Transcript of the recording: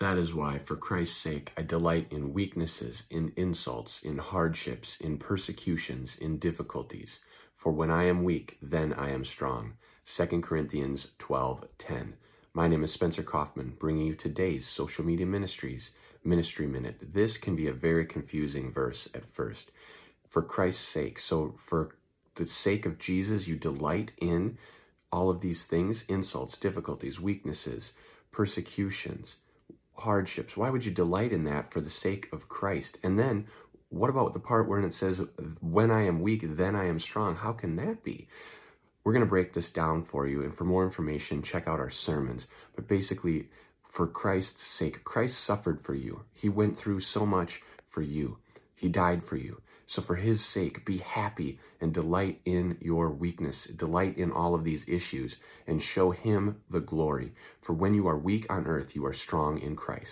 That is why, for Christ's sake, I delight in weaknesses, in insults, in hardships, in persecutions, in difficulties. For when I am weak, then I am strong. 2 Corinthians 12:10. My name is Spencer Coffman, bringing you today's Social Media Ministries Ministry Minute. This can be a very confusing verse at first. For Christ's sake, so for the sake of Jesus, you delight in all of these things insults, difficulties, weaknesses, persecutions hardships. Why would you delight in that for the sake of Christ? And then what about the part where it says, when I am weak, then I am strong? How can that be? We're going to break this down for you. And for more information, check out our sermons. But basically, for Christ's sake, Christ suffered for you. He went through so much for you. He died for you. So, for his sake, be happy and delight in your weakness. Delight in all of these issues and show him the glory. For when you are weak on earth, you are strong in Christ.